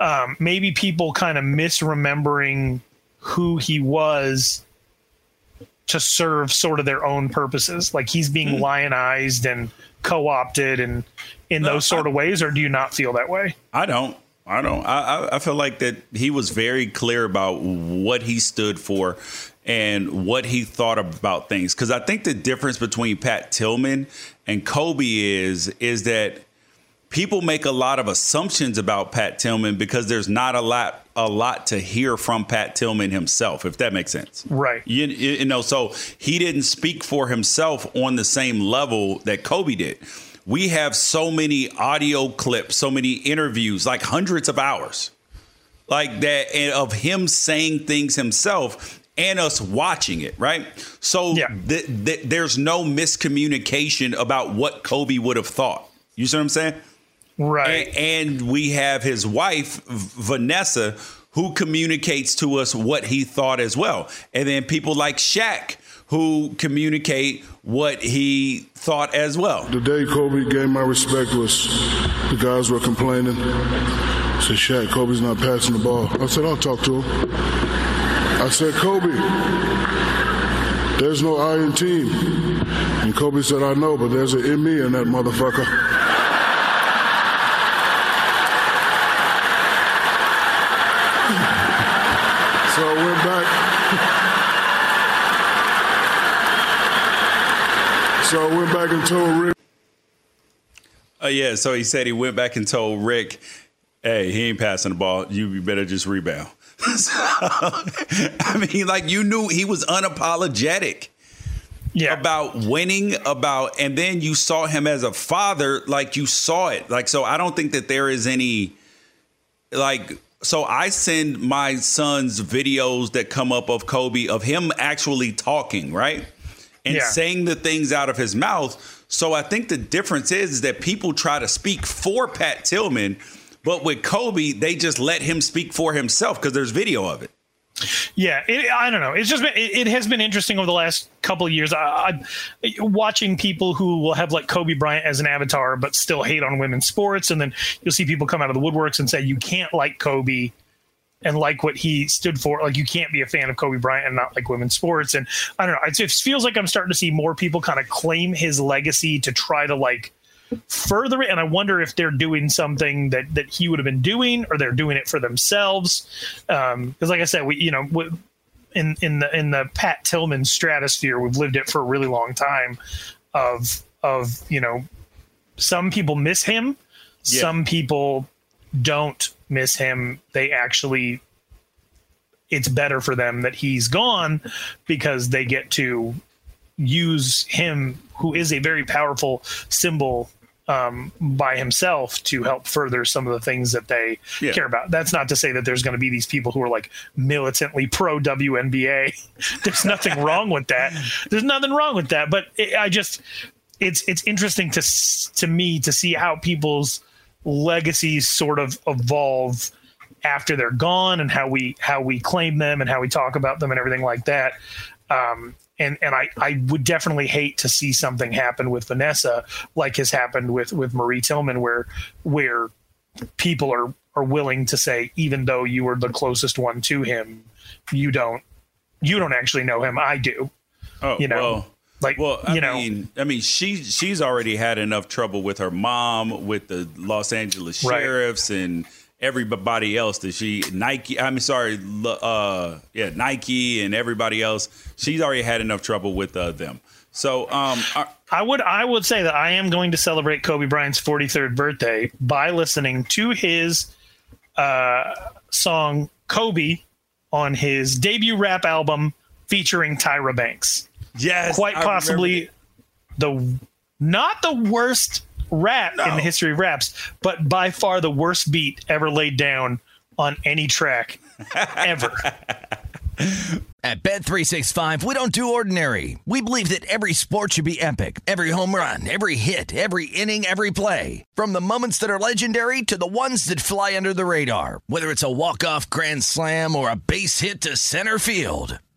S5: um, maybe people kind of misremembering who he was to serve sort of their own purposes? Like he's being mm-hmm. lionized and co-opted and in no, those sort I, of ways, or do you not feel that way?
S3: I don't. I don't. I, I feel like that he was very clear about what he stood for and what he thought about things. Because I think the difference between Pat Tillman and Kobe is is that people make a lot of assumptions about Pat Tillman because there's not a lot a lot to hear from Pat Tillman himself, if that makes sense.
S5: Right.
S3: You, you know, so he didn't speak for himself on the same level that Kobe did. We have so many audio clips, so many interviews, like hundreds of hours, like that, and of him saying things himself and us watching it, right? So yeah. th- th- there's no miscommunication about what Kobe would have thought. You see what I'm saying?
S5: Right.
S3: And, and we have his wife, Vanessa, who communicates to us what he thought as well. And then people like Shaq, who communicate what he thought as well.
S6: The day Kobe gave my respect was the guys were complaining. Said Shaq, Kobe's not passing the ball. I said, I'll talk to him. I said, Kobe, there's no iron team. And Kobe said, I know, but there's an in me in that motherfucker. so I went back. so I went back and told Rick.
S3: Uh, yeah. So he said he went back and told Rick, hey, he ain't passing the ball. You better just rebound. So, I mean, like you knew he was unapologetic.
S5: Yeah.
S3: About winning, about, and then you saw him as a father, like you saw it. Like, so I don't think that there is any, like, so I send my sons videos that come up of Kobe, of him actually talking, right? And yeah. saying the things out of his mouth. So I think the difference is, is that people try to speak for Pat Tillman but with Kobe, they just let him speak for himself because there's video of it.
S5: Yeah, it, I don't know. It's just been, it, it, has been interesting over the last couple of years. I, am watching people who will have like Kobe Bryant as an avatar, but still hate on women's sports, and then you'll see people come out of the woodworks and say you can't like Kobe and like what he stood for. Like you can't be a fan of Kobe Bryant and not like women's sports. And I don't know. It, it feels like I'm starting to see more people kind of claim his legacy to try to like further it. And I wonder if they're doing something that that he would have been doing, or they're doing it for themselves. Because, um, like I said, we you know. We, in, in the in the Pat Tillman stratosphere, we've lived it for a really long time. Of of you know, some people miss him, yeah. some people don't miss him. They actually it's better for them that he's gone because they get to use him, who is a very powerful symbol um, by himself to help further some of the things that they yeah. care about. That's not to say that there's going to be these people who are like militantly pro WNBA. there's nothing wrong with that. There's nothing wrong with that. But it, I just, it's it's interesting to to me to see how people's legacies sort of evolve after they're gone and how we how we claim them and how we talk about them and everything like that. Um, and and I, I would definitely hate to see something happen with Vanessa like has happened with with Marie Tillman where where people are are willing to say even though you were the closest one to him you don't you don't actually know him. I do.
S3: Oh you know well,
S5: Like,
S3: well, I
S5: you know,
S3: mean, I mean, she she's already had enough trouble with her mom, with the Los Angeles
S5: Right.
S3: sheriffs, and everybody else that she Nike. I'm sorry, uh, yeah, Nike and everybody else. She's already had enough trouble with uh, them. So, um, uh,
S5: I would I would say that I am going to celebrate Kobe Bryant's 43rd birthday by listening to his uh, song Kobe on his debut rap album featuring Tyra Banks.
S3: yes,
S5: Quite possibly the not the worst rap in the history of raps, but by far the worst beat ever laid down on any track ever.
S7: At Bet365, we don't do ordinary. We believe that every sport should be epic. Every home run, every hit, every inning, every play. From the moments that are legendary to the ones that fly under the radar. Whether it's a walk-off grand slam or a base hit to center field.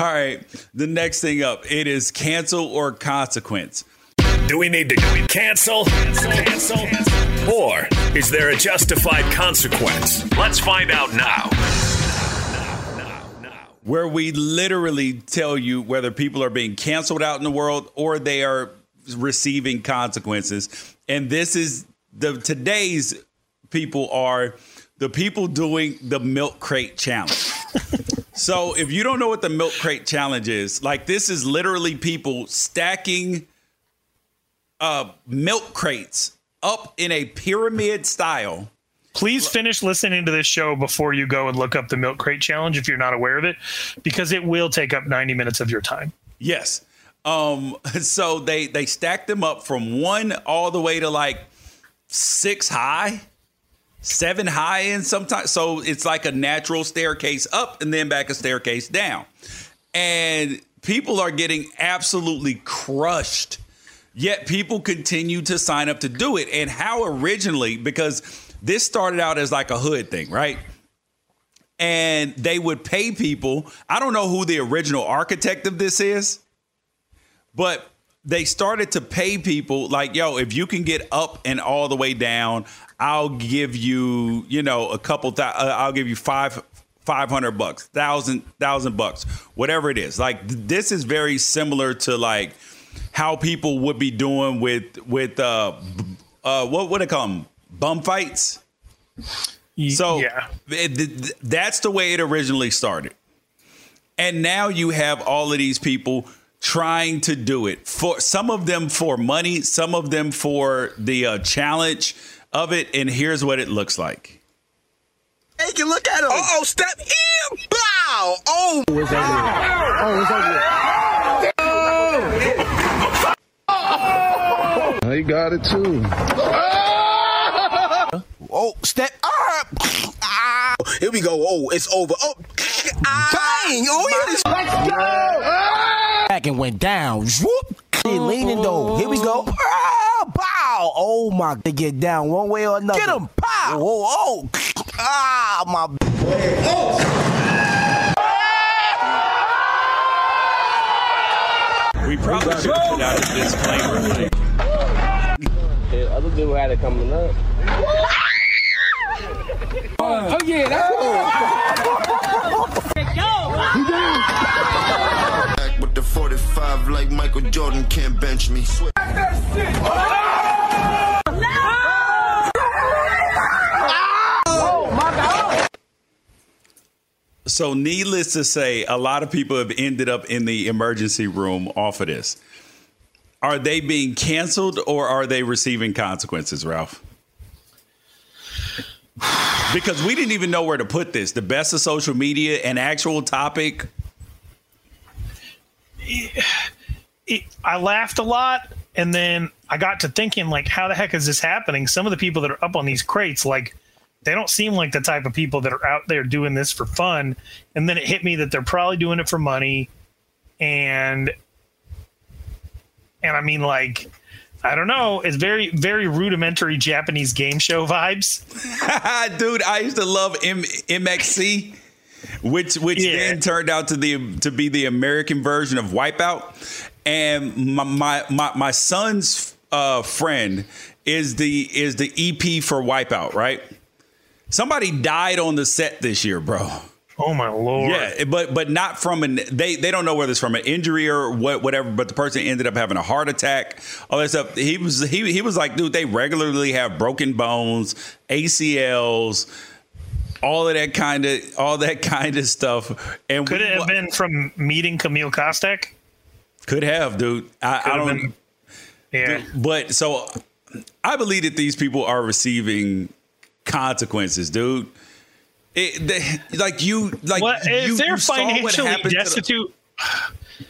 S3: All right. The next thing up, it is cancel or consequence.
S1: Do we need to cancel? Cancel? Cancel? Or is there a justified consequence? Let's find out now.
S3: Where we literally tell you whether people are being canceled out in the world or they are receiving consequences. And this is the today's people are the people doing the milk crate challenge. so if you don't know what the milk crate challenge is, like this is literally people stacking uh, milk crates up in a pyramid style.
S5: Please finish listening to this show before you go and look up the milk crate challenge if you're not aware of it, because it will take up 90 minutes of your time.
S3: Yes. Um, so they they stack them up from one all the way to like six high, seven high, and sometimes so it's like a natural staircase up and then back a staircase down. And people are getting absolutely crushed. Yet people continue to sign up to do it. And how originally, because this started out as like a hood thing, right? And they would pay people. I don't know who the original architect of this is, but they started to pay people like, yo, if you can get up and all the way down, I'll give you, you know, a couple. Th- uh, I'll give you five, five hundred bucks, thousand, thousand bucks, whatever it is. Like th- this is very similar to like how people would be doing with with uh, uh what what they call them bum fights. So
S5: yeah,
S3: it- th- that's the way it originally started. And now you have all of these people trying to do it for some of them for money, some of them for the uh, challenge of it, and here's what it looks like.
S8: Hey, can look at him. oh, step in, bow. Oh, oh, it's over. Oh, it's
S6: over. Oh, he got it too.
S8: Oh, step up. Ah. Here we go. Oh, it's over. Oh, ah. bang. Oh, yeah. Let's go. Ah. Back and went down. Whoop. He leaning though. Here we go. Bow. Oh my. They get down one way or another. Get him. Pow. Oh, oh. Ah, my. Oh.
S3: We probably should put out a disclaimer.
S9: Yeah, other dude had it coming up.
S8: Oh, yeah, that's
S10: Back with 45 like Michael Jordan can't bench me.
S3: So, needless to say, a lot of people have ended up in the emergency room off of this. Are they being canceled or are they receiving consequences, Ralph? because we didn't even know where to put this. The best of social media, an actual topic.
S5: It, it, I laughed a lot, and then I got to thinking, like, how the heck is this happening? Some of the people that are up on these crates, like, they don't seem like the type of people that are out there doing this for fun. And then it hit me that they're probably doing it for money, and and I mean, like, I don't know. It's very, very rudimentary Japanese game show vibes.
S3: Dude, I used to love M- MXC, which which yeah. then turned out to the to be the American version of Wipeout. And my my my, my son's uh, friend is the is the EP for Wipeout, right? Somebody died on the set this year, bro.
S5: Oh my lord!
S3: Yeah, but but not from an they they don't know whether it's from an injury or what whatever. But the person ended up having a heart attack. All that stuff. He was he he was like, dude, they regularly have broken bones, ACLs, all of that kind of all that kind of stuff. And
S5: could we, it have been from meeting Camille Kostek?
S3: Could have, dude. I, I don't. Been, yeah, dude, but so I believe that these people are receiving consequences, dude. It, they, like you, like
S5: what,
S3: you,
S5: if they're financially destitute, the,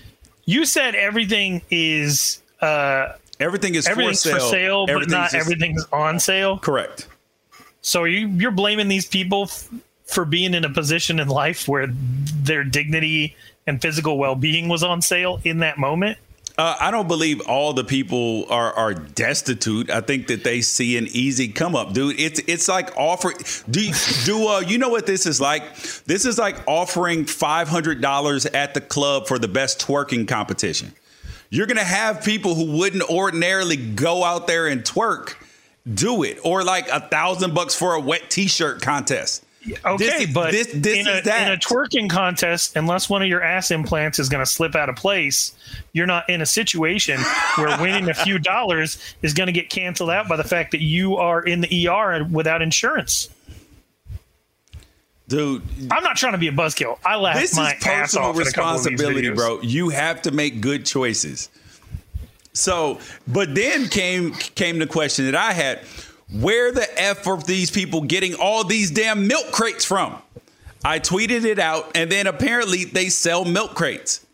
S5: you said everything is uh,
S3: everything is
S5: everything's
S3: for sale,
S5: for sale but not everything's on sale.
S3: Correct.
S5: So you you're blaming these people f- for being in a position in life where their dignity and physical well being was on sale in that moment.
S3: Uh, I don't believe all the people are are destitute. I think that they see an easy come up, dude. It's it's like offer. Do do uh, you know what this is like? This is like offering five hundred dollars at the club for the best twerking competition. You're gonna have people who wouldn't ordinarily go out there and twerk do it, or like a thousand bucks for a wet T-shirt contest.
S5: Okay, this, but this, this in, a, in, a, twerking contest, unless one of your ass implants is going to slip out of place, you're not in a situation where winning a few dollars is going to get canceled out by the fact that you are in the ER without insurance.
S3: Dude,
S5: I'm not trying to be a buzzkill. I laugh this my is personal
S3: responsibility, bro. You have to make good choices. So, but then came came the question that I had where the F are these people getting all these damn milk crates from? I tweeted it out, and then apparently they sell milk crates.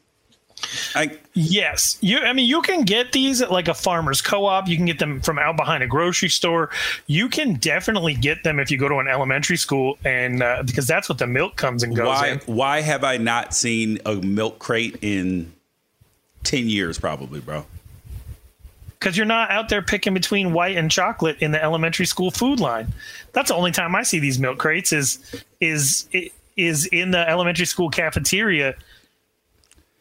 S5: I, yes, you. I mean, you can get these at like a farmer's co-op. You can get them from out behind a grocery store. You can definitely get them if you go to an elementary school, and uh, because that's what the milk comes and goes
S3: why,
S5: in.
S3: Why have I not seen a milk crate in ten years? Probably, bro
S5: because you're not out there picking between white and chocolate in the elementary school food line. That's the only time I see these milk crates is is is in the elementary school cafeteria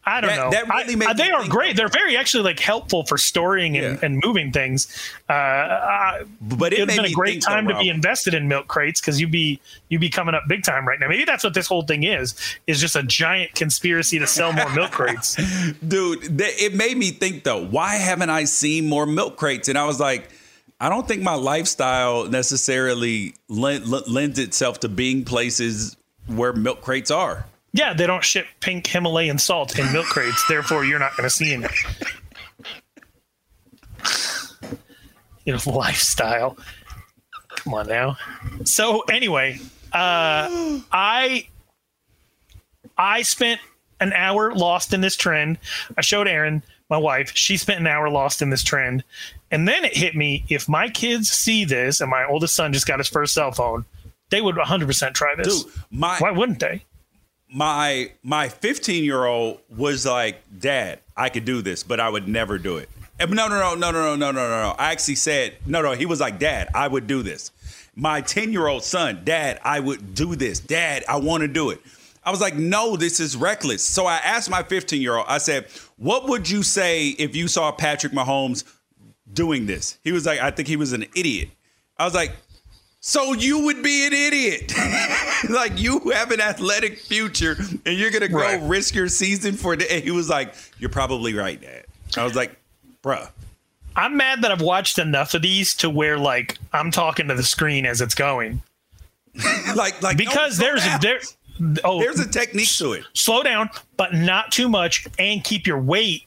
S5: I don't that, know. That really I, they are great. They're very actually like helpful for storing and, yeah. and moving things. Uh,
S3: but it
S5: has been a great time to be invested in milk crates because you'd be you'd be coming up big time right now. Maybe that's what this whole thing is is just a giant conspiracy to sell more milk crates.
S3: Dude, it made me think though. Why haven't I seen more milk crates? And I was like. I don't think my lifestyle necessarily lends itself to being places where milk crates are.
S5: Yeah, they don't ship pink Himalayan salt in milk crates. therefore, you're not going to see any. you know, lifestyle. Come on now. So anyway, uh, I I spent an hour lost in this trend. I showed Aaron, my wife, she spent an hour lost in this trend. And then it hit me if my kids see this and my oldest son just got his first cell phone, they would 100% try this. Dude, my, Why wouldn't they?
S3: My my 15 year old was like, Dad, I could do this, but I would never do it. No, no, no, no, no, no, no, no, no. I actually said, no, no. He was like, Dad, I would do this. My 10 year old son, Dad, I would do this. Dad, I want to do it. I was like, no, this is reckless. So I asked my 15 year old, I said, what would you say if you saw Patrick Mahomes doing this? He was like, I think he was an idiot. I was like, so you would be an idiot. like you have an athletic future and you're gonna go right. risk your season for it. And he was like, You're probably right, Dad. I was like, bruh.
S5: I'm mad that I've watched enough of these to where like I'm talking to the screen as it's going.
S3: like like
S5: because no, there's there
S3: oh there's a technique to it.
S5: Slow down, but not too much, and keep your weight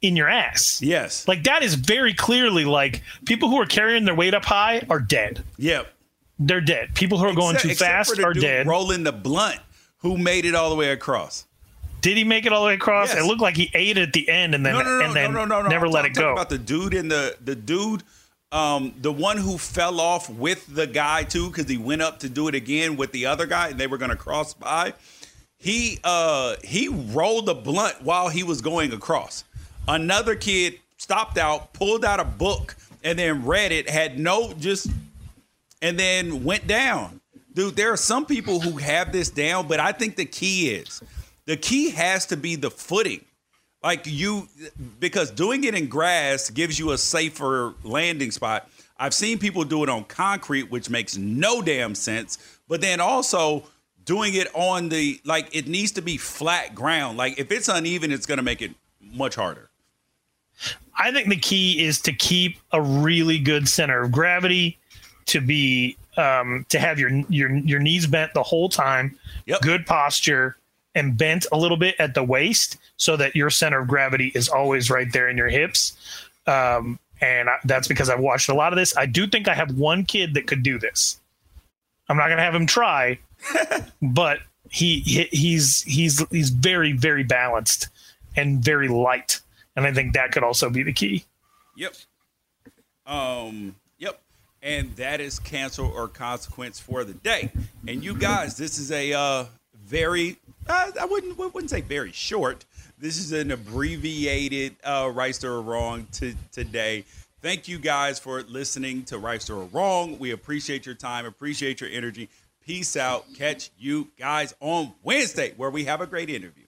S5: in your ass.
S3: Yes.
S5: Like that is very clearly like people who are carrying their weight up high are dead.
S3: Yep.
S5: They're dead. People who are going too fast are dead.
S3: Rolling the blunt who made it all the way across.
S5: Did he make it all the way across? Yes. It looked like he ate it at the end and then no, no, no, and then never I'm let it go.
S3: About the dude in the the dude, um, the one who fell off with the guy too, because he went up to do it again with the other guy, and they were going to cross by. He uh he rolled a blunt while he was going across. Another kid stopped out, pulled out a book, and then read it, had no just, and then went down. Dude, there are some people who have this down, but I think the key is the key has to be the footing. Like you, because doing it in grass gives you a safer landing spot. I've seen people do it on concrete, which makes no damn sense. But then also doing it on the, like, it needs to be flat ground. Like, if it's uneven, it's going to make it much harder.
S5: I think the key is to keep a really good center of gravity, to be um, to have your your your knees bent the whole time,
S3: yep.
S5: good posture, and bent a little bit at the waist, so that your center of gravity is always right there in your hips. Um, and I, that's because I've watched a lot of this. I do think I have one kid that could do this. I'm not going to have him try, but he, he he's he's he's very very balanced and very light and I think that could also be the key.
S3: Yep. Um. And that is cancel or consequence for the day. And you guys, this is a uh, very uh, I wouldn't wouldn't say very short. This is an abbreviated uh, right or wrong to today. Thank you guys for listening to Right or Wrong. We appreciate your time, appreciate your energy. Peace out. Catch you guys on Wednesday where we have a great interview.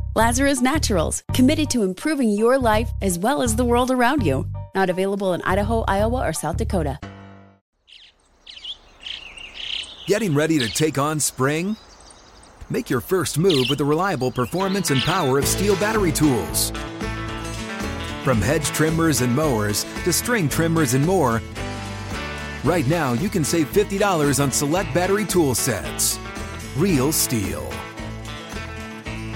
S11: Lazarus Naturals, committed to improving your life as well as the world around you. Not available in Idaho, Iowa, or South Dakota.
S12: Getting ready to take on spring? Make your first move with the reliable performance and power of STIHL battery tools. From hedge trimmers and mowers to string trimmers and more, right now you can save $50 on select battery tool sets. Real STIHL.